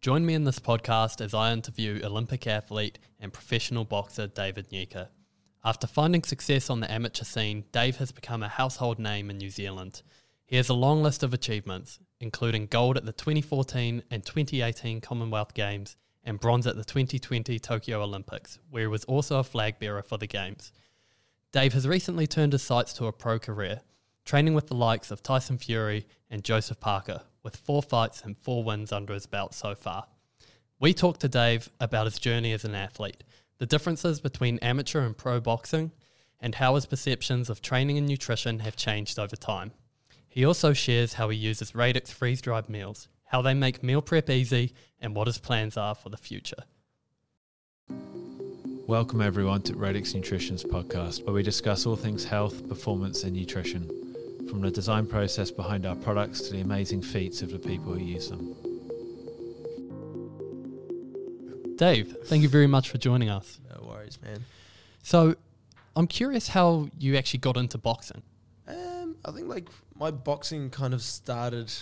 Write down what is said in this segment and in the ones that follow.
Join me in this podcast as I interview Olympic athlete and professional boxer David Nyika. After finding success on the amateur scene, Dave has become a household name in New Zealand. He has a long list of achievements, including gold at the 2014 and 2018 Commonwealth Games and bronze at the 2020 Tokyo Olympics, where he was also a flag bearer for the Games. Dave has recently turned his sights to a pro career, training with the likes of Tyson Fury and Joseph Parker, with four fights and four wins under his belt so far. We talked to Dave about his journey as an athlete, the differences between amateur and pro boxing, and how his perceptions of training and nutrition have changed over time. He also shares how he uses Radix freeze dried meals, how they make meal prep easy, and what his plans are for the future. Welcome, everyone, to Radix Nutrition's podcast, where we discuss all things health, performance, and nutrition, from the design process behind our products to the amazing feats of the people who use them. Dave, thank you very much for joining us. No worries, man. So, I'm curious how you actually got into boxing. Um, I think like my boxing kind of started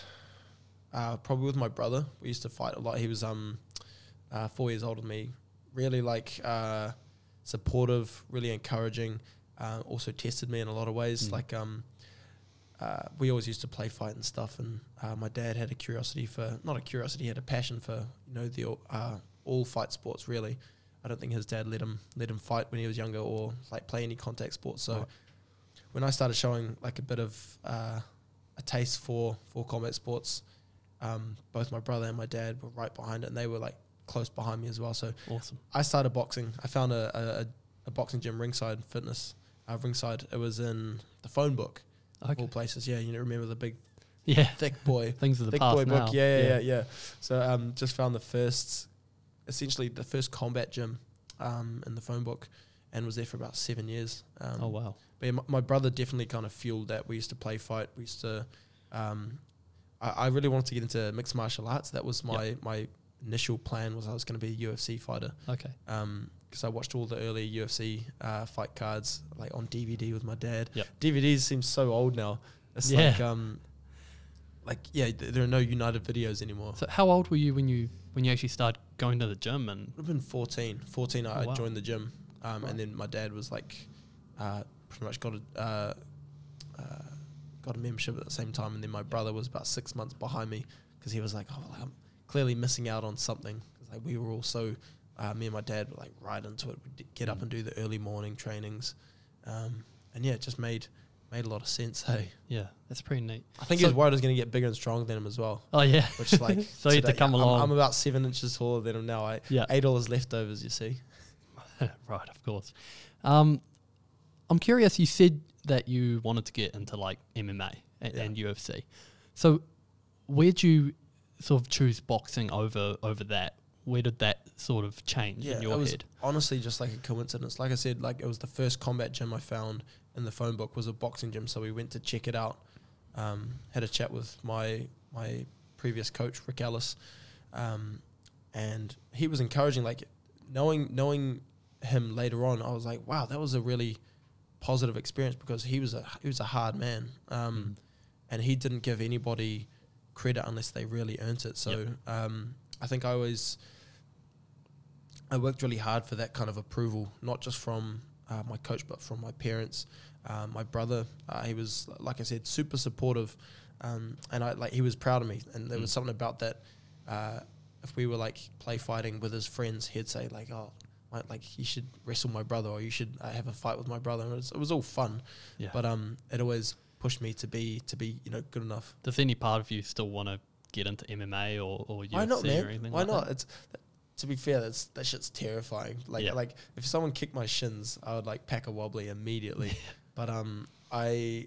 uh, probably with my brother. We used to fight a lot. He was um uh, four years older than me. Really like uh, supportive, really encouraging. Uh, also tested me in a lot of ways. Mm. Like um, uh, we always used to play fight and stuff. And uh, my dad had a curiosity for not a curiosity, he had a passion for you know the uh, all fight sports. Really, I don't think his dad let him let him fight when he was younger or like play any contact sports. So Right. when I started showing like a bit of uh, a taste for for combat sports, um, both my brother and my dad were right behind it, and they were like close behind me as well. So Awesome. I started boxing. I found a, a, a, boxing gym, Ringside Fitness, uh, Ringside. It was in the phone book, Okay. all places. Yeah, you know, remember the big Yeah. thick boy, Things of the thick past boy now. book. Yeah, yeah, yeah, yeah. So um, just found the first, essentially the first combat gym, um, in the phone book, and was there for about seven years. Um, Oh wow. but yeah, my, my brother definitely kind of fueled that. We used to play fight. We used to. Um, I, I really wanted to get into mixed martial arts. That was my my initial plan. Was I was going to be a UFC fighter. Okay. Um, because I watched all the early UFC uh, fight cards like on DVD with my dad. Yep. DVDs seem so old now. It's Yeah. like um, like yeah, th- there are no United videos anymore. So how old were you when you when you actually started going to the gym and Would have been 14. 14, I wow. joined the gym. Um, Right. And then my dad was like, uh, pretty much got a, uh, uh, got a membership at the same time. And then my brother was about six months behind me because he was like, oh, like, I'm clearly missing out on something. like we were all so, uh, me and my dad were like right into it. We'd get up Mm. and do the early morning trainings. Um, and yeah, it just made, made a lot of sense. Hey, yeah, that's pretty neat. I think So- he was worried I was going to get bigger and stronger than him as well. Oh yeah. Which like, so you had to today- come I'm- along. I'm about seven inches taller than him now. I, yeah. eight dollars leftovers, you see. right, of course. Um, I'm curious. You said that you wanted to get into like MMA and, Yeah. and UFC. So, where'd you sort of choose boxing over over that? Where did that sort of change in it your was head? honestly just like a coincidence. Like I said, like it was the first combat gym I found in the phone book was a boxing gym, so we went to check it out. Um, had a chat with my my previous coach Rick Ellis, um, and he was encouraging. Like knowing knowing him later on, I was like, wow, that was a really positive experience because he was a he was a hard man, um, Mm. and he didn't give anybody credit unless they really earned it. So um, I think I always I worked really hard for that kind of approval, not just from uh, my coach, but from my parents, uh, my brother. Uh, he was, like I said, super supportive, um, and I like he was proud of me. And there was Mm. something about that. Uh, if we were like play fighting with his friends, he'd say like, "Oh, like, like you should wrestle my brother, or you should uh, have a fight with my brother." And it was, it was all fun, Yeah. but um, it always pushed me to be to be you know good enough. Does any part of you still want to get into MMA or, or UFC Why not, or man? anything Why like not? that? It's to be fair, that's that shit's terrifying. Like like if someone kicked my shins, I would like pack a wobbly immediately. but um, I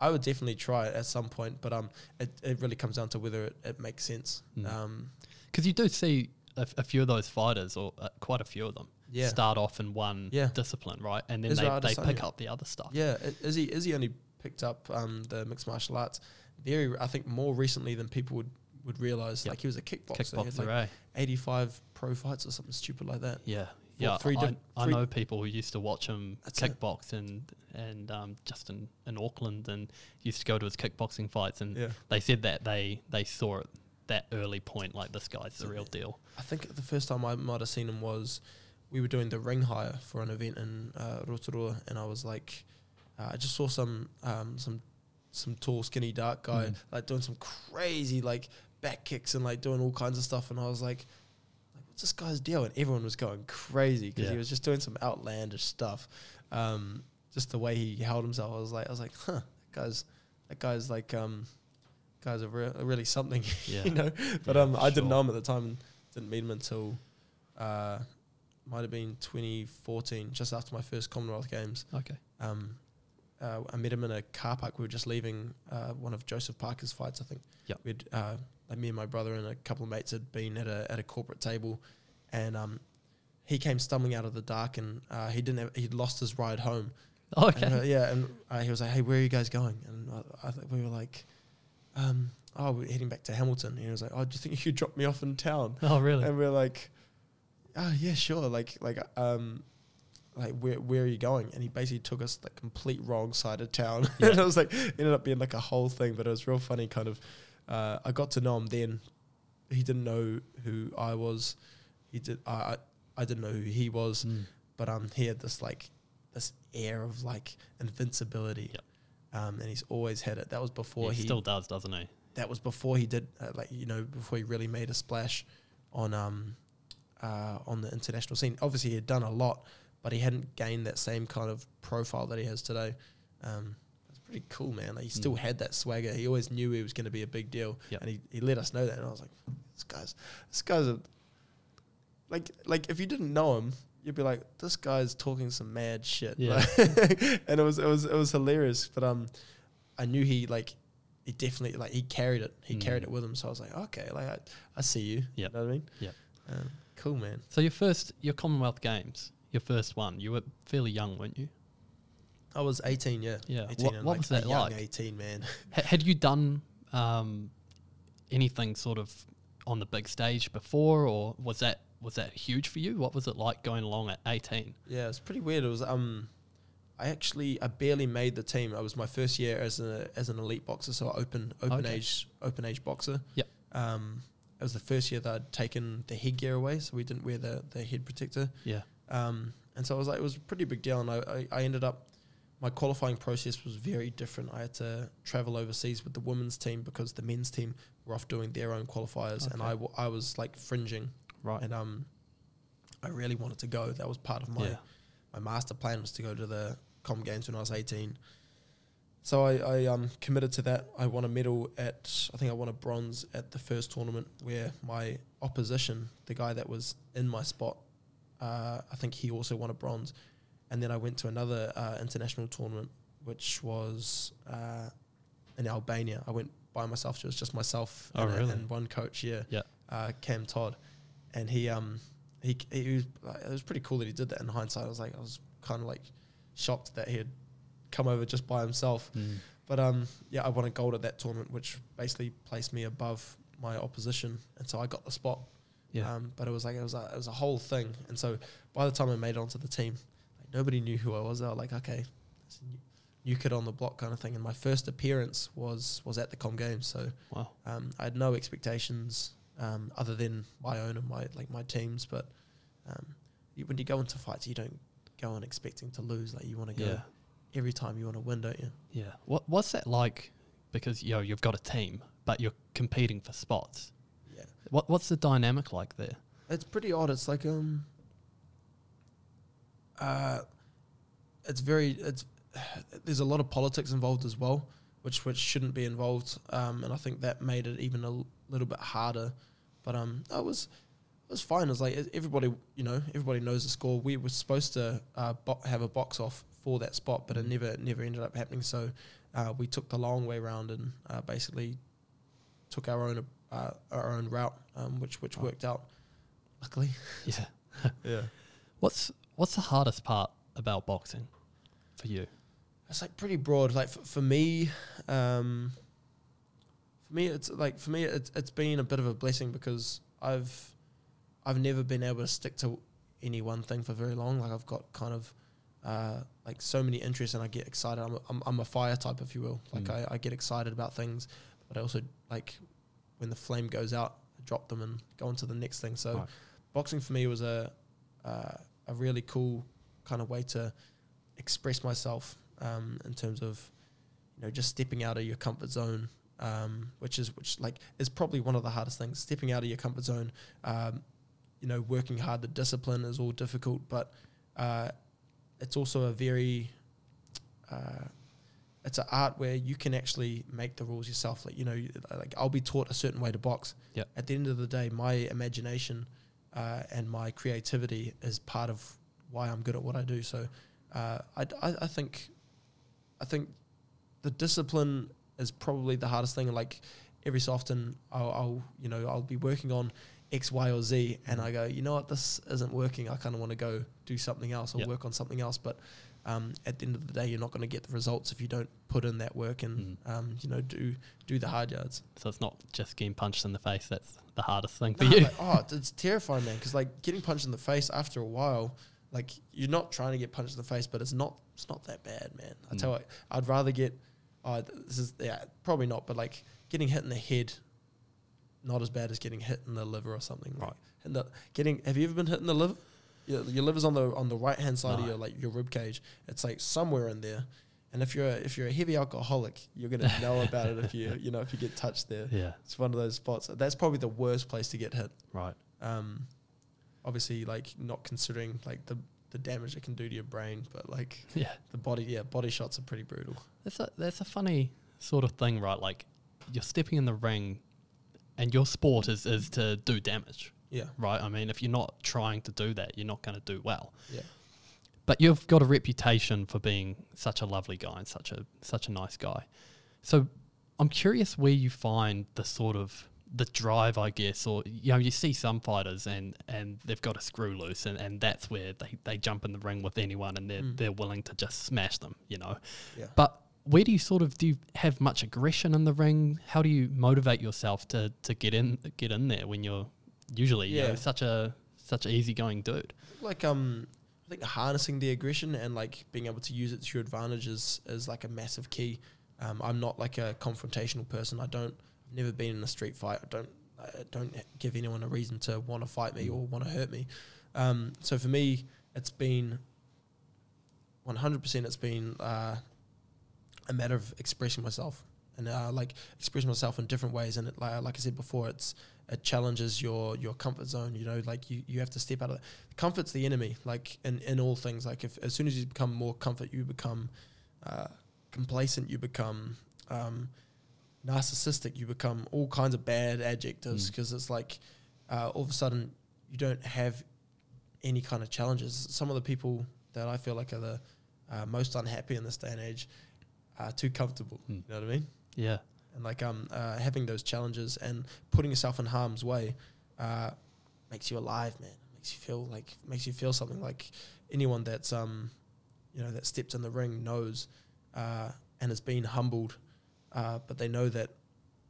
I would definitely try it at some point. But um, it, it really comes down to whether it, it makes sense. Mm. Um, Because you do see a, f- a few of those fighters, or uh, quite a few of them, yeah, start off in one Yeah. discipline, right? And then Israel they, they pick up the other stuff. yeah. Izzy Izzy only picked up um the mixed martial arts very I think more recently than people would would realize. Yep. Like he was a kickboxer. He had Kickboxer, like eh? eighty five pro fights or something stupid like that. Yeah. Yeah, three I, I know people who used to watch him That's it. kickbox and and um, just in, in Auckland and used to go to his kickboxing fights and Yeah. they said that they they saw it that early point, like this guy's the real deal? I think the first time I might have seen him was we were doing the ring hire for an event in uh, Rotorua, and I was like, uh, I just saw some um, some some tall, skinny, dark guy Mm. like doing some crazy like back kicks and like doing all kinds of stuff, and I was like, like what's this guy's deal? And everyone was going crazy because Yeah. he was just doing some outlandish stuff. Um, just the way he held himself, I was like, I was like, huh, that guy's that guy's like um, guy's are, re- really something, Yeah. you know. But Yeah, um, I didn't know him at the time and didn't meet him until uh, might have been 2014, just after my first Commonwealth Games. Okay. Um, uh, I met him in a car park. We were just leaving uh, one of Joseph Parker's fights, I think. Yep. We'd uh, like me and my brother and a couple of mates had been at a at a corporate table, and um, he came stumbling out of the dark, and uh, he didn't. Have, he'd lost his ride home. Okay. And, uh, yeah, and uh, he was like, "Hey, where are you guys going?" And I, I think we were like, um, "Oh, we're heading back to Hamilton." And he was like, "Oh, do you think you could drop me off in town?" oh, really? And we are like, "Oh, yeah, sure." Like, like, um, like, where where are you going? And he basically took us the complete wrong side of town. Yeah. and it was like ended up being like a whole thing, but it was real funny. Kind of, uh, I got to know him then. He didn't know who I was. He did. I I, didn't know who he was Mm. but um, he had this like this air of like invincibility. Yep. Um, and he's always had it. That was before he, he, still does, doesn't he? that was before he did uh, like you know before he really made a splash on um uh on the international scene. Obviously, he had done a lot, but he hadn't gained that same kind of profile that he has today. Um, it's pretty cool, man. Like, he still Mm. had that swagger. He always knew he was going to be a big deal, Yep. and he, he let us know that. And I was like, this guy's this guy's a like like if you didn't know him. You'd be like, this guy's talking some mad shit, Yeah. Like- and it was it was it was hilarious. But um, I knew he like he definitely like he carried it. He Mm. carried it with him. So I was like, okay, like I, I see you. Yep. You know what I mean? Yep. Um, cool, man. So your first, your Commonwealth Games, your first one, you were fairly young, weren't you? I was 18, yeah. Yeah. 18 What, what like was that like? 18, man. Ha- had you done um, anything sort of on the big stage before, or was that was that huge for you? What was it like going along at eighteen? Yeah, it's pretty weird. It was um, I actually I barely made the team. It was my first year as a as an elite boxer, so open open Okay. age open age boxer. Yep. Um, it was the first year that I'd taken the headgear away, so we didn't wear the the head protector. Yeah. Um, and so I was like, it was a pretty big deal. And I, I, I ended up, my qualifying process was very different. I had to travel overseas with the women's team because the men's team were off doing their own qualifiers, and Okay. I, w- I was like fringing. Right. And um, I really wanted to go. That was part of my yeah. my master plan was to go to the Com Games when I was 18. So I, I um, committed to that. I won a medal at, I think I won a bronze at the first tournament where my opposition, the guy that was in my spot, uh, I think he also won a bronze. And then I went to another uh, international tournament, which was uh, in Albania. I went by myself. It was just myself Oh, and, really? and one coach. Yeah, Yeah. uh, Cam Todd, and he um he he was like, it was pretty cool that he did that. In hindsight, I was like I was kind of like shocked that he had come over just by himself. Mm. But um yeah, I won a gold at that tournament, which basically placed me above my opposition, and so I got the spot. Yeah. Um, but it was like it was a, it was a whole thing, and so by the time I made it onto the team, like nobody knew who I was. They were like, okay, new, new kid on the block kind of thing. And my first appearance was was at the Com Games, so wow. um, I had no expectations um, other than my own and my like my teams. But um, you, when you go into fights, you don't go in expecting to lose. Like you want to go Yeah. every time you want to win, don't you? Yeah. What What's that like? Because you know you've got a team, but you're competing for spots. What What's the dynamic like there? it's pretty odd. It's like um, uh, it's very it's there's a lot of politics involved as well, which which shouldn't be involved. Um, and I think that made it even a l- little bit harder. But um, it was it was fine. It was like everybody, you know, everybody knows the score. We were supposed to uh, bo- have a box off for that spot, but it never never ended up happening. So uh, we took the long way round and uh, basically took our own uh, our own route, um, which which Right. worked out. Luckily, Yeah. yeah. What's What's the hardest part about boxing for you? It's like pretty broad. Like for, for me, um, for me, it's like for me, it's it's been a bit of a blessing because I've I've never been able to stick to any one thing for very long. Like I've got kind of uh, like so many interests, and I get excited. I'm a, I'm, I'm a fire type, if you will. Like Mm. I, I get excited about things, but I also like when the flame goes out, I drop them and go on to the next thing. So Right. boxing for me was a uh, a really cool kind of way to express myself um, in terms of you know just stepping out of your comfort zone, um, which is which like is probably one of the hardest things. Stepping out of your comfort zone, um, you know, working hard. The discipline is all difficult, but uh, it's also a very uh, it's an art where you can actually make the rules yourself. Like you know, like I'll be taught a certain way to box. Yep. At the end of the day, my imagination uh, and my creativity is part of why I'm good at what I do. So uh, I, I I think I think the discipline is probably the hardest thing. Like every so often, I'll, I'll you know I'll be working on X, Y, or Z, and I go, you know what, this isn't working. I kind of want to go do something else or Yep. work on something else. But um, at the end of the day, you're not going to get the results if you don't put in that work and Mm. um, you know do do the hard yards. So it's not just getting punched in the face. That's the hardest thing for Nah, you. like, oh, it's terrifying, man. Because like getting punched in the face after a while, like you're not trying to get punched in the face, but it's not it's not that bad, man. I tell Mm. you, I'd rather get. Th- this is yeah, probably not, but like getting hit in the head, not as bad as getting hit in the liver or something. Like, Right. and the, getting have you ever been hit in the liver? Your, your liver's on the on the right hand side of your like your rib cage. It's like somewhere in there. And if you're a, if you're a heavy alcoholic, you're gonna know about it if you you know if you get touched there. yeah, It's one of those spots. That's probably the worst place to get hit. right. Um, obviously, like not considering like the the damage it can do to your brain, but like Yeah. the body, yeah, body shots are pretty brutal. That's a that's a funny sort of thing, right? Like you're stepping in the ring, and your sport is is to do damage, Yeah, right? I mean, if you're not trying to do that, you're not going to do well. yeah. But you've got a reputation for being such a lovely guy and such a such a nice guy. So I'm curious where you find the sort of the drive, I guess, or you know, you see some fighters and and they've got a screw loose, and, and that's where they, they jump in the ring with anyone, and they're Mm. they're willing to just smash them, you know. Yeah. But where do you sort of do you have much aggression in the ring? How do you motivate yourself to to get in get in there when you're usually you know, Yeah. such a such an easygoing dude? Like um, I think harnessing the aggression and like being able to use it to your advantage is is like a massive key. Um, I'm not like a confrontational person. I don't. I've never been in a street fight. I don't. I don't give anyone a reason to want to fight me or want to hurt me. Um, so for me, it's been 100%. It's been uh, a matter of expressing myself and uh, like expressing myself in different ways. And it, like, like I said before, it's it challenges your your comfort zone. You know, like you, you have to step out of it. Comfort's the enemy. Like in, in all things. Like if as soon as you become more comfort, you become uh, complacent. You become um, narcissistic. You become all kinds of bad adjectives Mm. because it's like uh, all of a sudden you don't have any kind of challenges. Some of the people that I feel like are the uh, most unhappy in this day and age are too comfortable. Mm. You know what I mean? Yeah. And like um uh, having those challenges and putting yourself in harm's way uh, makes you alive, man. Makes you feel like makes you feel something. Like anyone that's um you know that stepped in the ring knows uh, and has been humbled, uh, but they know that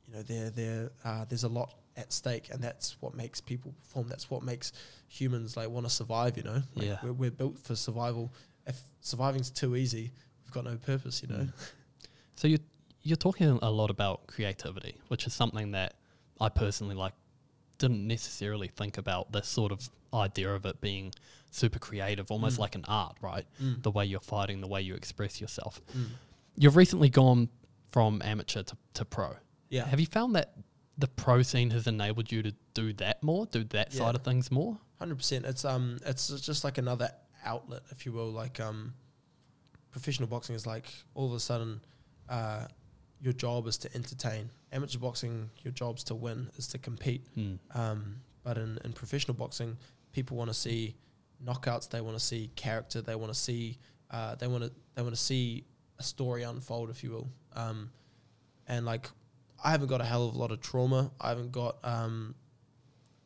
you know there there uh, there's a lot at stake, and that's what makes people perform. That's what makes humans like want to survive. You know, like Yeah. we're, we're built for survival. If surviving's too easy, we've got no purpose. You know. Mm. So you you're talking a lot about creativity, which is something that I personally like didn't necessarily think about this sort of idea of it being super creative, almost Mm. like an art, right? Mm. The way you're fighting, the way you express yourself. Mm. You've recently gone from amateur to, to pro. Yeah. Have you found that the pro scene has enabled you to do that more, do that Yeah. side of things more? Hundred percent. It's um, it's just like another outlet, if you will. Like um, professional boxing is like all of a sudden, uh, your job is to entertain. Amateur boxing, your job's to win, is to compete. Mm. Um, but in, in professional boxing, people want to see knockouts. They want to see character. They want to see. Uh, they want to. They want to see a story unfold, if you will. Um, and like, I haven't got a hell of a lot of trauma. I haven't got. Um,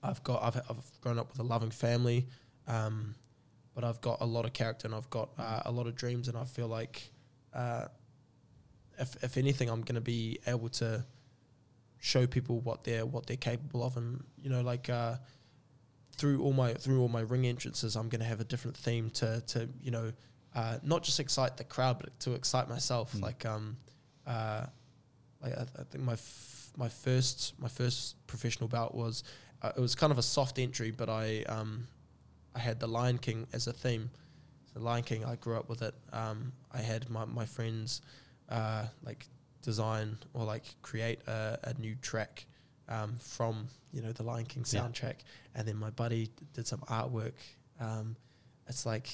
I've got. I've, I've grown up with a loving family, um, but I've got a lot of character and I've got uh, a lot of dreams. And I feel like, uh, if if anything, I'm going to be able to show people what they're what they're capable of, and you know, like uh, through all my through all my ring entrances, I'm going to have a different theme to to you know, uh, not just excite the crowd, but to excite myself. Mm. Like um, uh, like I, I think my f- my first my first professional bout was uh, it was kind of a soft entry, but I um I had the Lion King as a theme. So Lion King, I grew up with it. Um, I had my my friends uh, like design or like create a, a new track um, from you know the Lion King Yeah. soundtrack, and then my buddy did some artwork. Um, it's like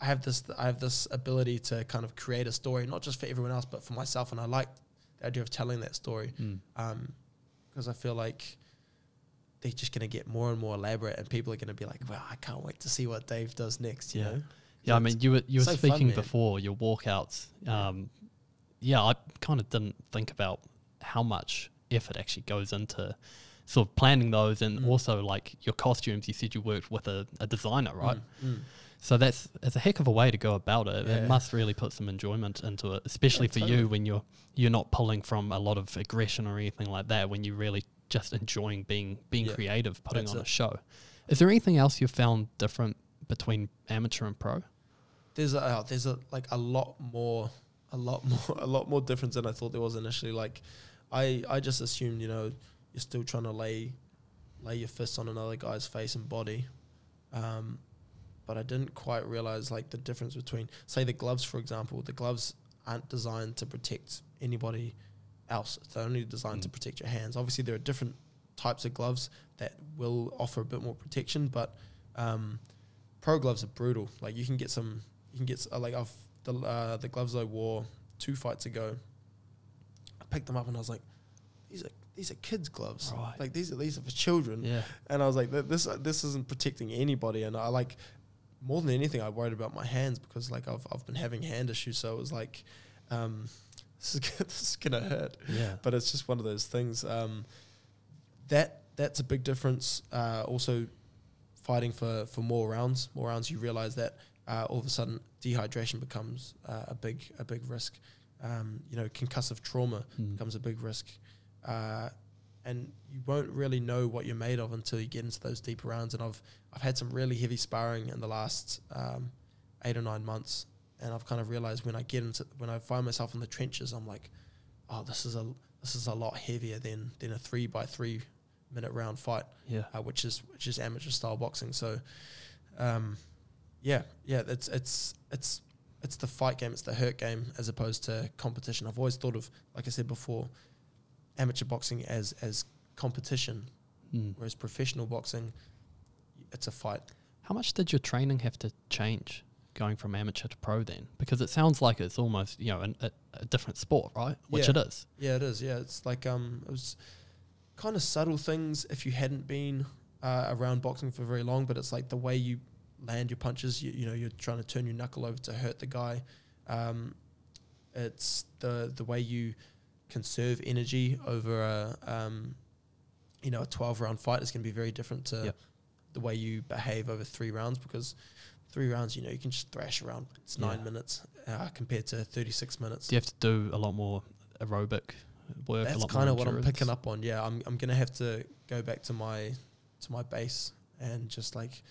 I have this I have this ability to kind of create a story, not just for everyone else, but for myself, and I like the idea of telling that story Mm. because I feel like they're just going to get more and more elaborate, and people are going to be like, "Wow, I can't wait to see what Dave does next." You Yeah. know? Yeah, I mean, you were you were so speaking man. before your walkouts. Um, yeah, I kind of didn't think about how much effort actually goes into sort of planning those, and Mm. also like your costumes. You said you worked with a, a designer, right? Mm, mm. So that's it's a heck of a way to go about it. Yeah. It must really put some enjoyment into it, especially Yeah, for totally. you when you're you're not pulling from a lot of aggression or anything like that. When you're really just enjoying being being Yeah, creative, putting that's on a show. Is there anything else you've found different between amateur and pro? There's a uh, there's a like a lot more a lot more a lot more difference than I thought there was initially. Like, I I just assumed you know you're still trying to lay lay your fists on another guy's face and body, um, but I didn't quite realize like the difference between say the gloves for example. The gloves aren't designed to protect anybody else. They're only designed to Mm. protect your hands. Obviously, there are different types of gloves that will offer a bit more protection, but um, pro gloves are brutal. Like you can get some, you can get uh, like I've the uh, the gloves I wore two fights ago. I picked them up and I was like, these are these are kids' gloves. Right. Like these are these are for children. Yeah. And I was like, this uh, this isn't protecting anybody. And I like more than anything, I worried about my hands because like I've I've been having hand issues. So it was like, um, this is gonna, this is gonna hurt. Yeah. But it's just one of those things. Um, that that's a big difference. Uh, also, fighting for for more rounds, more rounds. You realize that uh, all of a sudden dehydration becomes uh, a big a big risk. Um, you know, concussive trauma Mm. becomes a big risk. Uh, and you won't really know what you're made of until you get into those deeper rounds. And I've I've had some really heavy sparring in the last um, eight or nine months, and I've kind of realized when I get into when I find myself in the trenches, I'm like, oh, this is a this is a lot heavier than than a three by three minute round fight, Yeah. uh, which is which is amateur style boxing. So, um, yeah, yeah, it's it's it's it's the fight game, it's the hurt game as opposed to competition. I've always thought of, like I said before, amateur boxing as as competition, Mm. whereas professional boxing, it's a fight. How much did your training have to change going from amateur to pro then? Because it sounds like it's almost you know an, a, a different sport, right? Which Yeah. it is. Yeah, it is. Yeah, it's like um, it was kind of subtle things if you hadn't been uh, around boxing for very long, but it's like the way you land your punches. You, you know, you're trying to turn your knuckle over to hurt the guy. Um, it's the the way you conserve energy over a um, you know a 12 round fight is going to be very different to Yep. the way you behave over three rounds because three rounds you know you can just thrash around it's nine minutes uh, compared to 36 minutes Do you have to do a lot more aerobic work? a that's kind of what I'm picking up on. Yeah, I'm I'm gonna have to go back to my to my base and just like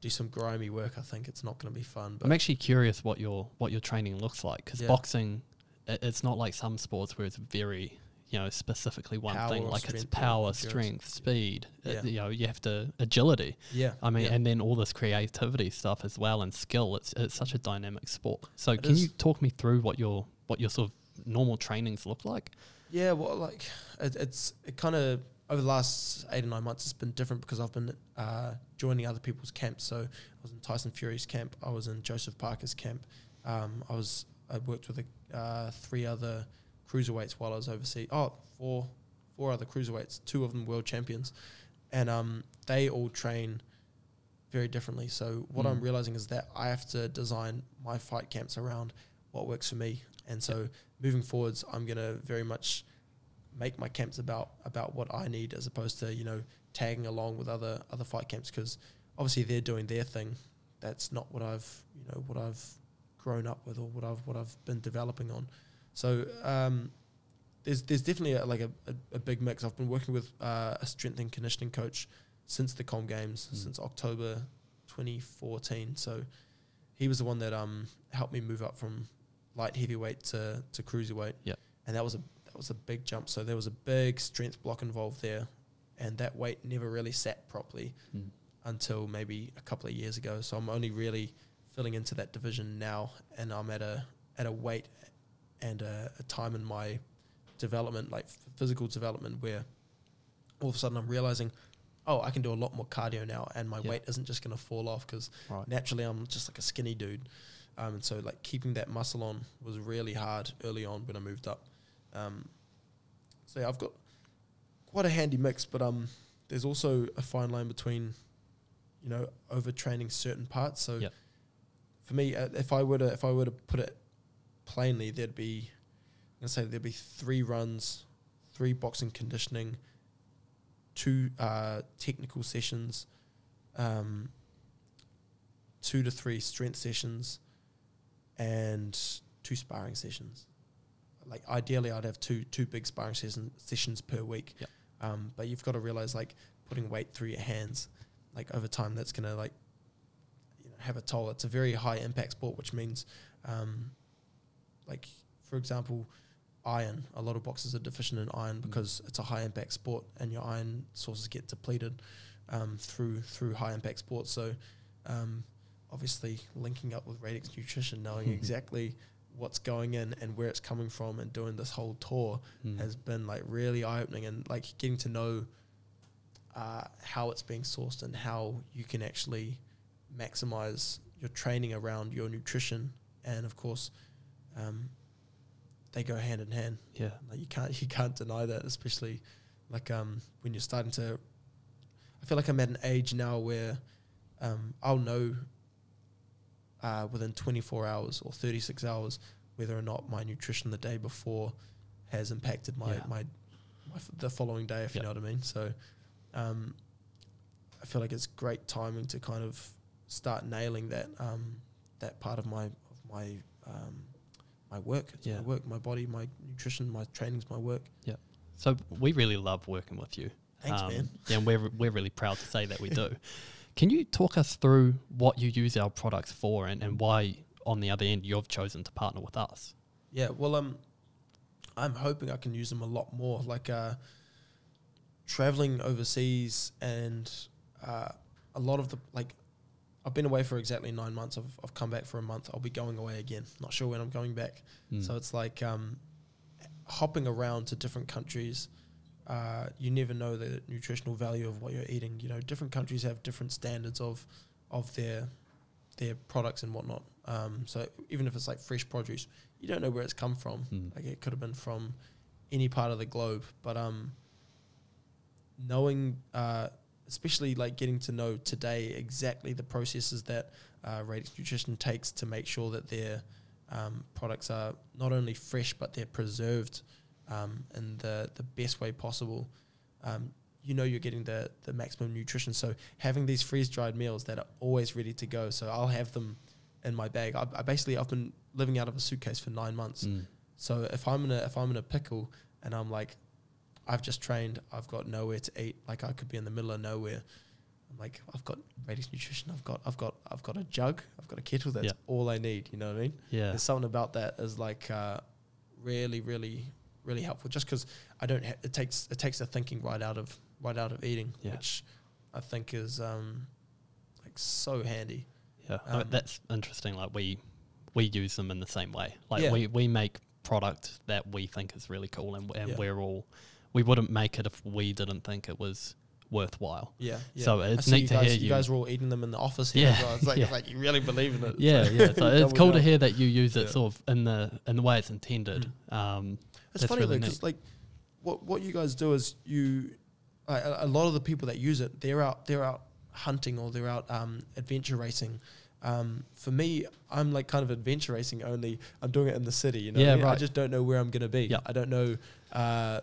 do some grimy work. I think it's not gonna be fun. But I'm actually curious what your what your training looks like because Yeah. boxing, i it's not like some sports where it's very you know specifically one Power thing. Like it's power, strength, speed. uh, Yeah. you know, you have to agility. yeah, I mean, yeah. and then all this creativity stuff as well and skill. It's it's such a dynamic sport. So It can is. you talk me through what your what your sort of normal trainings look like? Yeah, well, like it, it's it kind of over the last eight or nine months, it's been different because I've been uh, joining other people's camps. So I was in Tyson Fury's camp. I was in Joseph Parker's camp. Um, I was I worked with a, uh, three other cruiserweights while I was overseas. Oh, four four other cruiserweights. Two of them world champions, and um, they all train very differently. So what I'm Mm. realizing is that I have to design my fight camps around what works for me. And so moving forwards, I'm going to very much make my camps about about what I need as opposed to you know tagging along with other other fight camps because obviously they're doing their thing. That's not what I've you know what I've grown up with or what I've what I've been developing on. So um, there's there's definitely a, like a, a, a big mix. I've been working with uh, a strength and conditioning coach since the Com Games Mm. since October 2014. So he was the one that um helped me move up from light heavyweight to to cruiserweight. Yep. and that was a that was a big jump. So there was a big strength block involved there, and that weight never really sat properly Mm. until maybe a couple of years ago. So I'm only really filling into that division now, and I'm at a at a weight and a, a time in my development, like physical development, where all of a sudden I'm realizing, oh, I can do a lot more cardio now, and my Yeah. weight isn't just going to fall off because Right. naturally I'm just like a skinny dude. Um, and so like keeping that muscle on was really hard early on when I moved up. Um, so yeah, I've got quite a handy mix, but um, there's also a fine line between, you know, overtraining certain parts. So Yep. for me, uh, if I were to if I were to put it plainly, there'd be, I'm gonna say there'd be three runs, three boxing conditioning, two uh, technical sessions, um, two to three strength sessions, and two sparring sessions. Like ideally, I'd have two two big sparring session, sessions per week. Yep. Um, but you've got to realize like putting weight through your hands, like over time, that's gonna like you know have a toll. It's a very high impact sport, which means, um, like for example, iron. A lot of boxers are deficient in iron because it's a high impact sport, and your iron sources get depleted um, through through high impact sports. So, um, obviously, linking up with Radix Nutrition, knowing exactly what's going in and where it's coming from, and doing this whole tour Mm. has been like really eye opening, and like getting to know uh, how it's being sourced and how you can actually maximize your training around your nutrition, and of course. Um, they go hand in hand. yeah. Like you can't you can't deny that, especially like um when you're starting to. I feel like I'm at an age now where um I'll know uh, within 24 hours or 36 hours whether or not my nutrition the day before has impacted my Yeah. my, my f- the following day, if Yep. you know what I mean. So um, I feel like it's great timing to kind of start nailing that um, that part of my of my um, my work. It's Yeah. my work, my body, my nutrition, my training's my work. Yeah. So we really love working with you. Thanks, Um, man. Yeah, and we're we're really proud to say that we do. Can you talk us through what you use our products for and, and why on the other end you've chosen to partner with us? Yeah, well, um, I'm hoping I can use them a lot more. Like uh, traveling overseas and uh, a lot of the like, I've been away for exactly nine months. I've I've come back for a month. I'll be going away again. Not sure when I'm going back. Mm. So it's like um, hopping around to different countries. Uh, you never know the nutritional value of what you're eating. You know, different countries have different standards of of their their products and whatnot. Um, so even if it's like fresh produce, you don't know where it's come from. Mm. Like it could have been from any part of the globe. But um, knowing, uh, especially like getting to know today exactly the processes that uh, Radix Nutrition takes to make sure that their um, products are not only fresh but they're preserved um, in the the best way possible. Um, you know you're getting the the maximum nutrition. So having these freeze dried meals that are always ready to go. So I'll have them in my bag. I, I basically I've been living out of a suitcase for nine months. Mm. So if I'm in a if I'm in a pickle and I'm like, I've just trained, I've got nowhere to eat. Like I could be in the middle of nowhere. I'm like, I've got Radix Nutrition. I've got I've got I've got a jug. I've got a kettle. That's Yeah. all I need. You know what I mean? Yeah. There's something about that is like uh, really really really helpful. Just because I don't, ha- it takes it takes the thinking right out of right out of eating, Yeah. which I think is um, like so handy. Yeah, Um, that's interesting. Like we we use them in the same way. Like Yeah. we, we make product that we think is really cool, and, and Yeah. we're all we wouldn't make it if we didn't think it was worthwhile. Yeah. yeah. So it's neat you to guys, hear you you- guys were all eating them in the office here. Yeah, as well. It's like, yeah. it's like you really believe in it. Yeah, yeah. So it's cool to hear that you use it Yeah. sort of in the in the way it's intended. Um, It's funny really because like, what what you guys do is you, like, a, a lot of the people that use it, they're out they're out hunting or they're out um, adventure racing. Um, for me, I'm like kind of adventure racing only. I'm doing it in the city, you know. Yeah, I. I just don't know where I'm gonna be. Yeah. I don't know, uh,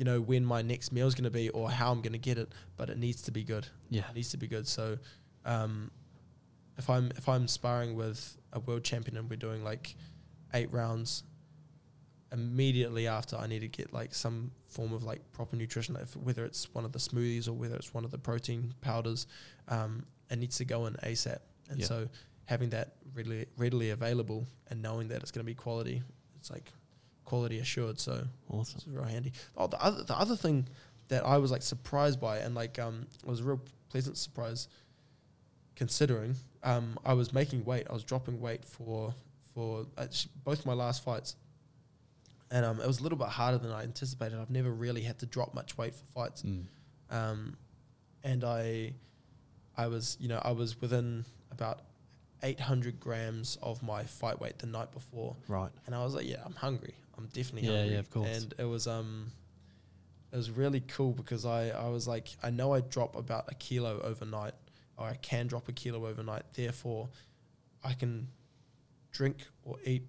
you know, when my next meal is gonna be or how I'm gonna get it. But it needs to be good. yeah, It needs to be good. So, um, if I'm if I'm sparring with a world champion and we're doing like eight rounds, immediately after I need to get like some form of like proper nutrition, if, whether it's one of the smoothies or whether it's one of the protein powders, um, it needs to go in ASAP. And Yeah. so having that readily readily available and knowing that it's going to be quality, it's like quality assured. So Awesome. it's very handy. Oh, the other the other thing that I was like surprised by and like um was a real pleasant surprise, considering um I was making weight. I was dropping weight for for actually both my last fights, and um it was a little bit harder than I anticipated. I've never really had to drop much weight for fights, Mm. um, and I I was you know I was within about. 800 grams of my fight weight the night before Right. and I was like, yeah, I'm hungry. I'm definitely Yeah, hungry. yeah, of course. And it was um, it was really cool because I I was like, I know I drop about a kilo overnight, or I can drop a kilo overnight. Therefore, I can drink or eat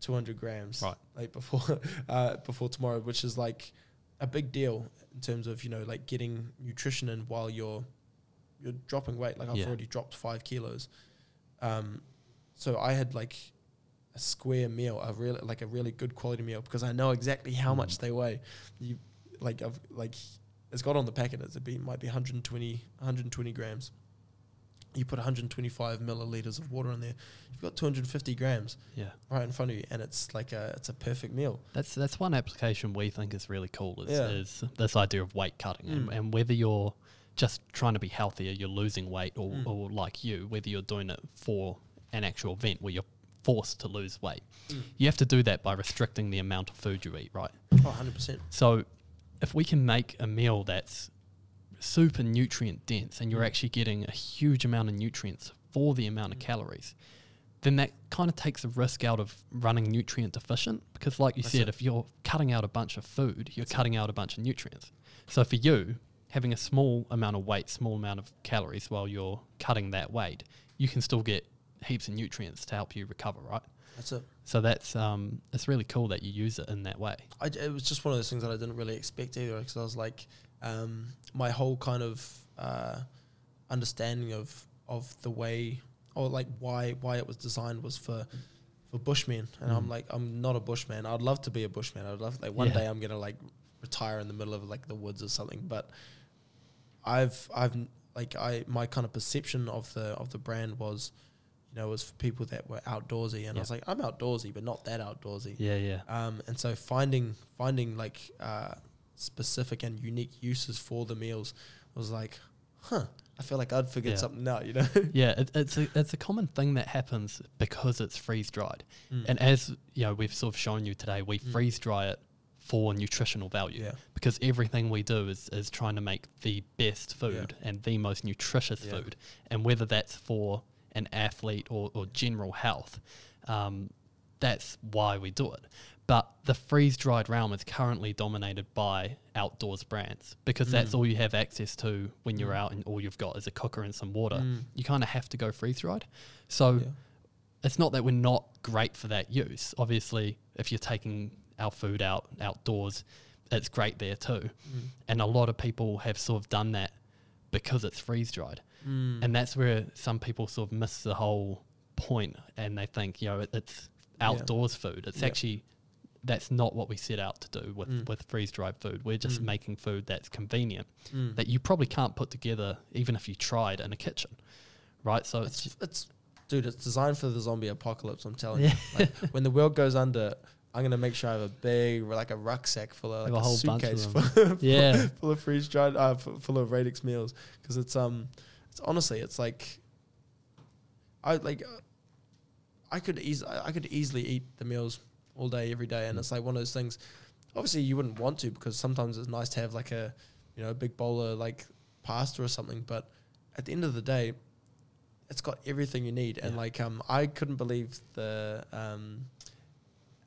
200 grams Right. like before uh, before tomorrow, which is like a big deal in terms of you know like getting nutrition in while you're you're dropping weight. Like I've Yeah. already dropped five kilos. Um, so I had like a square meal, a really like a really good quality meal because I know exactly how Mm. much they weigh. You like I've like it's got on the packet. It's it be might be 120 120 grams. You put 125 milliliters of water in there. You've got 250 grams Yeah. right in front of you, and it's like a it's a perfect meal. That's that's one application we think is really cool is, Yeah. is this idea of weight cutting and, Mm. and whether you're just trying to be healthier, you're losing weight, or, Mm. or like you, whether you're doing it for an actual event where you're forced to lose weight, Mm. you have to do that by restricting the amount of food you eat, right? Oh, 100 percent. So if we can make a meal that's super nutrient dense and you're Mm. actually getting a huge amount of nutrients for the amount of Mm. calories, then that kind of takes the risk out of running nutrient deficient because like you That's said, it. if you're cutting out a bunch of food, you're That's it. cutting out a bunch of nutrients. So for you, having a small amount of weight, small amount of calories while you're cutting that weight, you can still get heaps of nutrients to help you recover, right? That's it. So that's um, it's really cool that you use it in that way. I, it was just one of those things that I didn't really expect either because I was like, um, my whole kind of uh, understanding of of the way or like why why it was designed was for for bushmen, and I'm Mm. like, I'm not a bushman. I'd love to be a bushman. I'd love like one Yeah. day I'm gonna like retire in the middle of like the woods or something. But I've I've like I my kind of perception of the of the brand was, you know, was for people that were outdoorsy, and I was like, I'm outdoorsy, but not that outdoorsy. Yeah, yeah. Um, and so finding finding like uh, specific and unique uses for the meals was like, huh. I feel like I'd figured Yeah. something out, you know. Yeah, it, it's a it's a common thing that happens because it's freeze dried, Mm. and as you know, we've sort of shown you today, we Mm. freeze dry it for nutritional value yeah, because everything we do is is trying to make the best food and the most nutritious Yeah. food, and whether that's for an athlete or, or general health, um, that's why we do it. But the freeze dried realm is currently dominated by outdoors brands because that's Mm. all you have access to when you're Mm. out and all you've got is a cooker and some water Mm. you kind of have to go freeze dried. So yeah. it's not that we're not great for that use. Obviously, if you're taking our food out outdoors, it's great there too. Mm. And a lot of people have sort of done that because it's freeze dried. Mm. And that's where some people sort of miss the whole point and they think, you know, it, it's Yeah. outdoors food. It's Yeah. actually that's not what we set out to do with, Mm. with freeze dried food. We're just Mm. making food that's convenient Mm. that you probably can't put together even if you tried in a kitchen. Right? So it's, it's, it's dude, it's designed for the zombie apocalypse. I'm telling Yeah. you, like, when the world goes under, I'm gonna make sure I have a big, like a rucksack full of Have like a a, whole bunch of suitcase full, of- Yeah. full of freeze dried, uh, full of radix meals because it's um, it's honestly, it's like, I like, uh, I could easily, I could easily eat the meals all day every day, and Mm. it's like one of those things. Obviously, you wouldn't want to because sometimes it's nice to have like a, you know, a big bowl of like pasta or something. But at the end of the day, it's got everything you need. And like, um, I couldn't believe the um,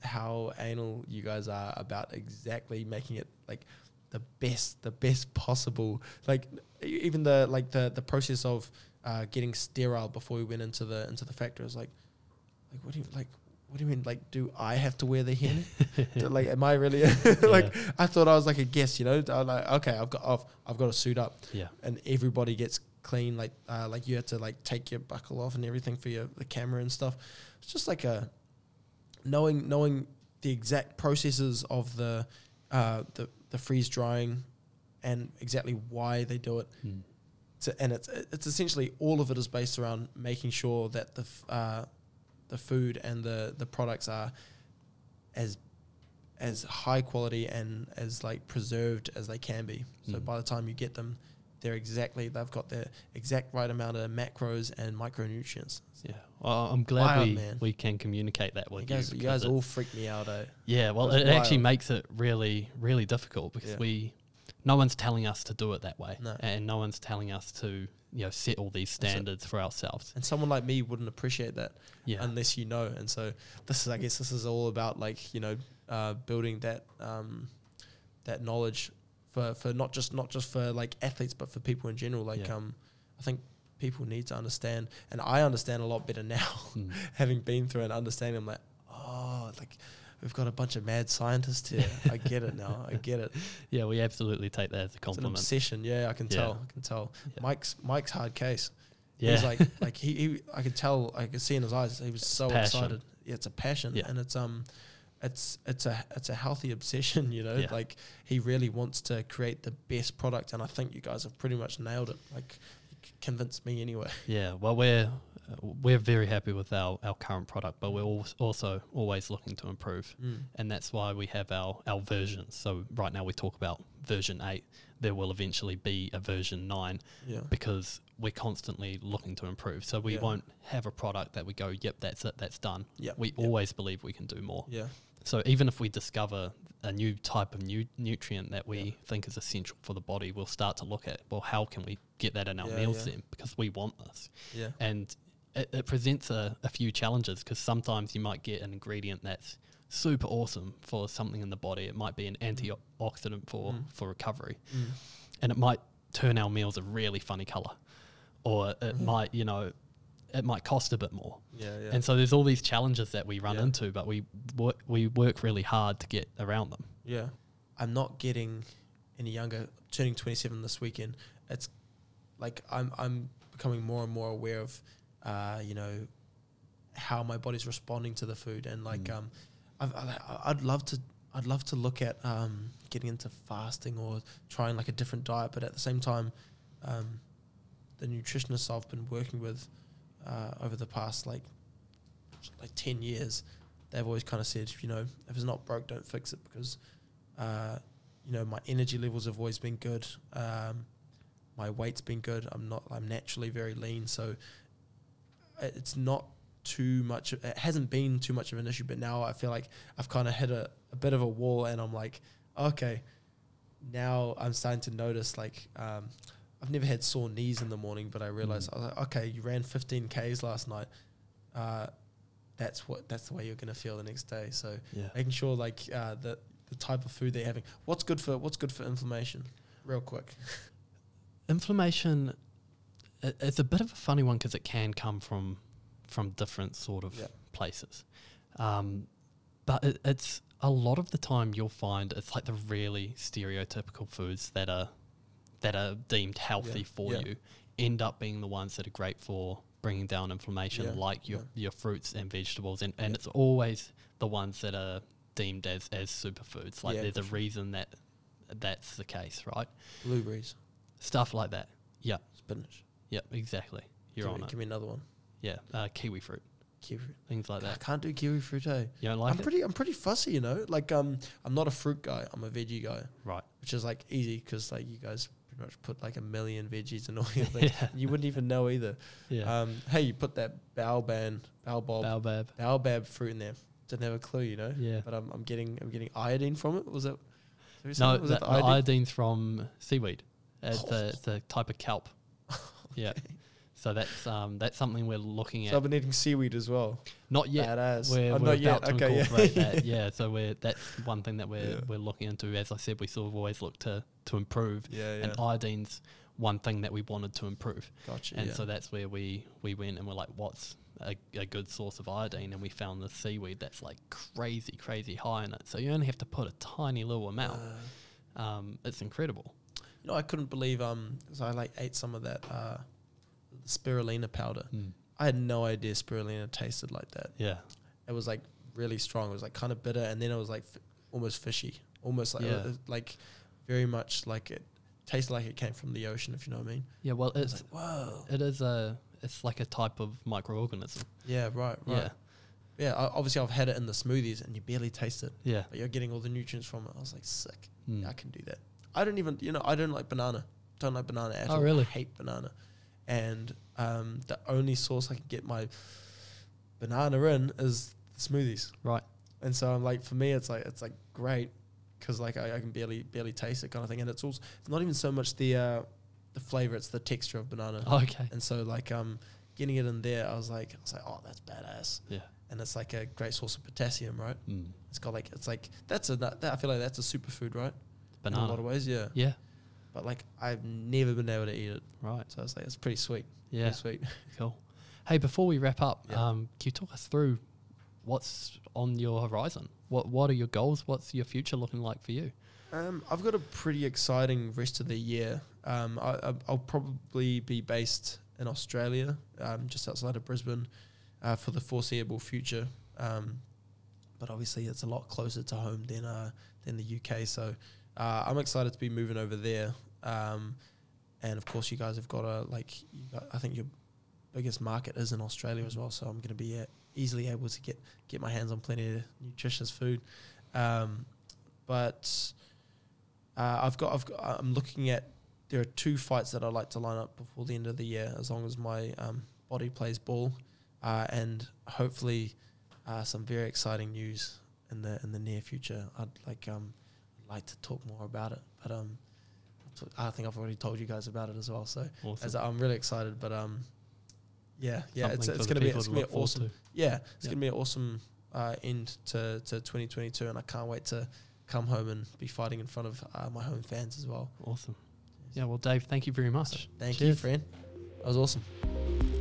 how anal you guys are about exactly making it like the best, the best possible. Like even the like the the process of uh, getting sterile before we went into the into the factory was like, like what do you like? What do you mean? Like, do I have to wear the hen? Like, am I really like? I thought I was like a guest, you know. I'm like, okay, I've got, I've, I've got to suit up, yeah. and everybody gets clean. Like, uh, like you had to like take your buckle off and everything for your the camera and stuff. It's just like a knowing knowing the exact processes of the uh, the the freeze drying and exactly why they do it. Mm. To, and it's it's essentially all of it is based around making sure that the f- uh, the food and the the products are as as high quality and as like preserved as they can be. So Mm. by the time you get them, they're exactly they've got the exact right amount of macros and micronutrients. Yeah. Well, I'm glad Wild, we, man. we can communicate that with You guys, you. guys all freak me out. Eh? Yeah, well, That's it actually makes it really, really difficult because Yeah. we, no one's telling us to do it that way, No. and no one's telling us to, you know, set all these it. standards for ourselves. And someone like me wouldn't appreciate that Yeah, unless you know. And so this is, I guess, this is all about like you know, uh, building that um, that knowledge for for not just not just for like athletes, but for people in general. Like Yeah. um, I think people need to understand, and I understand a lot better now, Mm. having been through and understanding. I'm like, oh, like we've got a bunch of mad scientists here. I get it now. I get it. yeah, we absolutely take that as a It's an compliment. obsession. Yeah, I can Yeah. tell. I can tell. Yeah. Mike's Mike's hard case. Yeah, He's like like he, he I could tell I could see in his eyes he was so passion. excited. Yeah, it's a passion Yeah. and it's um it's it's a it's a healthy obsession, you know. Yeah. Like he really wants to create the best product and I think you guys have pretty much nailed it. Like convinced me anyway. yeah. Well, we're we're very happy with our, our current product, but we're also always looking to improve. Mm. and that's why we have our, our versions. So right now we talk about version 8. There will eventually be a version 9 Yeah. because we're constantly looking to improve. So we Yeah. won't have a product that we go, yep, that's it, that's done. Yeah. We always believe we can do more. Yeah. So even if we discover a new type of new nutrient that we Yeah. think is essential for the body, we'll start to look at, well, how can we get that in our Yeah, meals yeah. then? Because we want this Yeah. and it, it presents a, a few challenges because sometimes you might get an ingredient that's super awesome for something in the body. It might be an antioxidant for, Mm. for recovery, Mm. and it might turn our meals a really funny color, or it Mhm. might you know it might cost a bit more. Yeah, yeah. And so there's all these challenges that we run Yeah. into, but we work, we work really hard to get around them. Yeah. I'm not getting any younger. Turning 27 this weekend. It's like I'm I'm becoming more and more aware of, uh, you know, how my body's responding to the food, and like Mm. um, I've I'd love to I'd love to look at um getting into fasting or trying like a different diet, but at the same time, um, the nutritionists I've been working with uh, over the past like like 10 years they've always kind of said, you know, if it's not broke, don't fix it because, uh, you know, my energy levels have always been good. Um, my weight's been good. I'm not. I'm naturally very lean, so it's not too much. It hasn't been too much of an issue, but now I feel like I've kind of hit a, a bit of a wall, and I'm like, okay, now I'm starting to notice like. Um, I've never had sore knees in the morning, but I realized I was like, okay, you ran 15 k's last night. Uh, that's what that's the way you're gonna feel the next day. So Yeah. making sure like uh, the the type of food they're having. What's good for what's good for inflammation? Real quick. Inflammation, it's a bit of a funny one because it can come from from different sort of Yeah. places. Um, but it, it's a lot of the time you'll find it's like the really stereotypical foods that are that are deemed healthy Yeah, for yeah. you end up being the ones that are great for bringing down inflammation, Yeah, like your your fruits and vegetables, and, and it's always the ones that are deemed as as superfoods. Like there's a sure. reason that that's the case, right? Blueberries, Stuff like that. Yeah, spinach. yeah, exactly. You're give on me, it. Give me another one. Yeah, uh, kiwi fruit, Kiwi fruit. things like that. I can't do kiwi fruit. Eh? You don't like I'm it, pretty. I'm pretty fussy. You know, like um, I'm not a fruit guy. I'm a veggie guy, right? which is like easy because like you guys much put like a million veggies and all your things. Yeah. You wouldn't even know either. Yeah, Um, hey, you put that baobab, baobab, baobab. baobab fruit in there. Didn't have a clue, you know. Yeah. But I'm, I'm getting I'm getting iodine from it. Was it? was No, was the the iodine? iodine's from seaweed. It's, a, it's a type of kelp. Yeah. So that's um, that's something we're looking at. So I've been eating seaweed as well. Not yet. Badass. We're, Oh, we're not yet. Okay. Yeah. that. Yeah. So we're that's one thing that we're Yeah. we're looking into. As I said, we sort of always look to to improve, yeah. Yeah. and iodine's one thing that we wanted to improve. Gotcha. And yeah. so that's where we, we went and we're like, what's a, a good source of iodine? And we found the seaweed that's like crazy, crazy high in it. So you only have to put a tiny little amount. Uh, Um, it's incredible. you know, I couldn't believe um, so I like ate some of that uh, spirulina powder. I had no idea spirulina tasted like that. Yeah. It was like really strong. It was like kind of bitter, and then it was like f- almost fishy, almost like Yeah. uh, like very much like it tasted like it came from the ocean. If you know what I mean. Yeah. Well, it's, like, whoa. it is a, it's like a type of microorganism. Yeah. Right. Right. Yeah. yeah, obviously I've had it in the smoothies and you barely taste it, Yeah. but you're getting all the nutrients from it. I was like, sick. Mm. Yeah, I can do that. I don't even, you know, I don't like banana. Don't like banana at Oh, all. really? I hate banana. And um, the only source I can get my banana in is the smoothies. Right. And so I'm like, for me, it's like it's like great because like I, I can barely barely taste it kind of thing. And it's also it's not even so much the uh, the flavor; it's the texture of banana. Okay. And so like um, getting it in there, I was like, I was like, oh, that's badass. Yeah. And it's like a great source of potassium, right? Mm. It's got like it's like that's a that, I feel like that's a superfood, right? In a lot of ways, yeah. Yeah. But like I've never been able to eat it, Right. so I was like, it's pretty sweet. Yeah. Pretty sweet. Cool. Hey, before we wrap up, Yeah. um, can you talk us through what's on your horizon? What What are your goals? What's your future looking like for you? Um, I've got a pretty exciting rest of the year. Um, I, I, I'll probably be based in Australia, um, just outside of Brisbane, uh, for the foreseeable future. Um, but obviously, it's a lot closer to home than uh, than the UK. So uh, I'm excited to be moving over there. Um, and of course, you guys have got a like. I think your biggest market is in Australia as well. So I'm going to be uh, easily able to get get my hands on plenty of nutritious food. Um, but uh, I've got I've got I'm looking at there are two fights that I'd like to line up before the end of the year, as long as my um, body plays ball, uh, and hopefully uh, some very exciting news in the in the near future. I'd like um like to talk more about it, but um I think I've already told you guys about it as well. So Awesome. as I'm really excited, but um yeah yeah it's it's gonna be it's gonna be awesome to. yeah it's Yeah. gonna be an awesome uh, end to to 2022, and I can't wait to come home and be fighting in front of uh, my home fans as well. Awesome. Yeah. Well, Dave, thank you very much. Thank you, friend. That was awesome.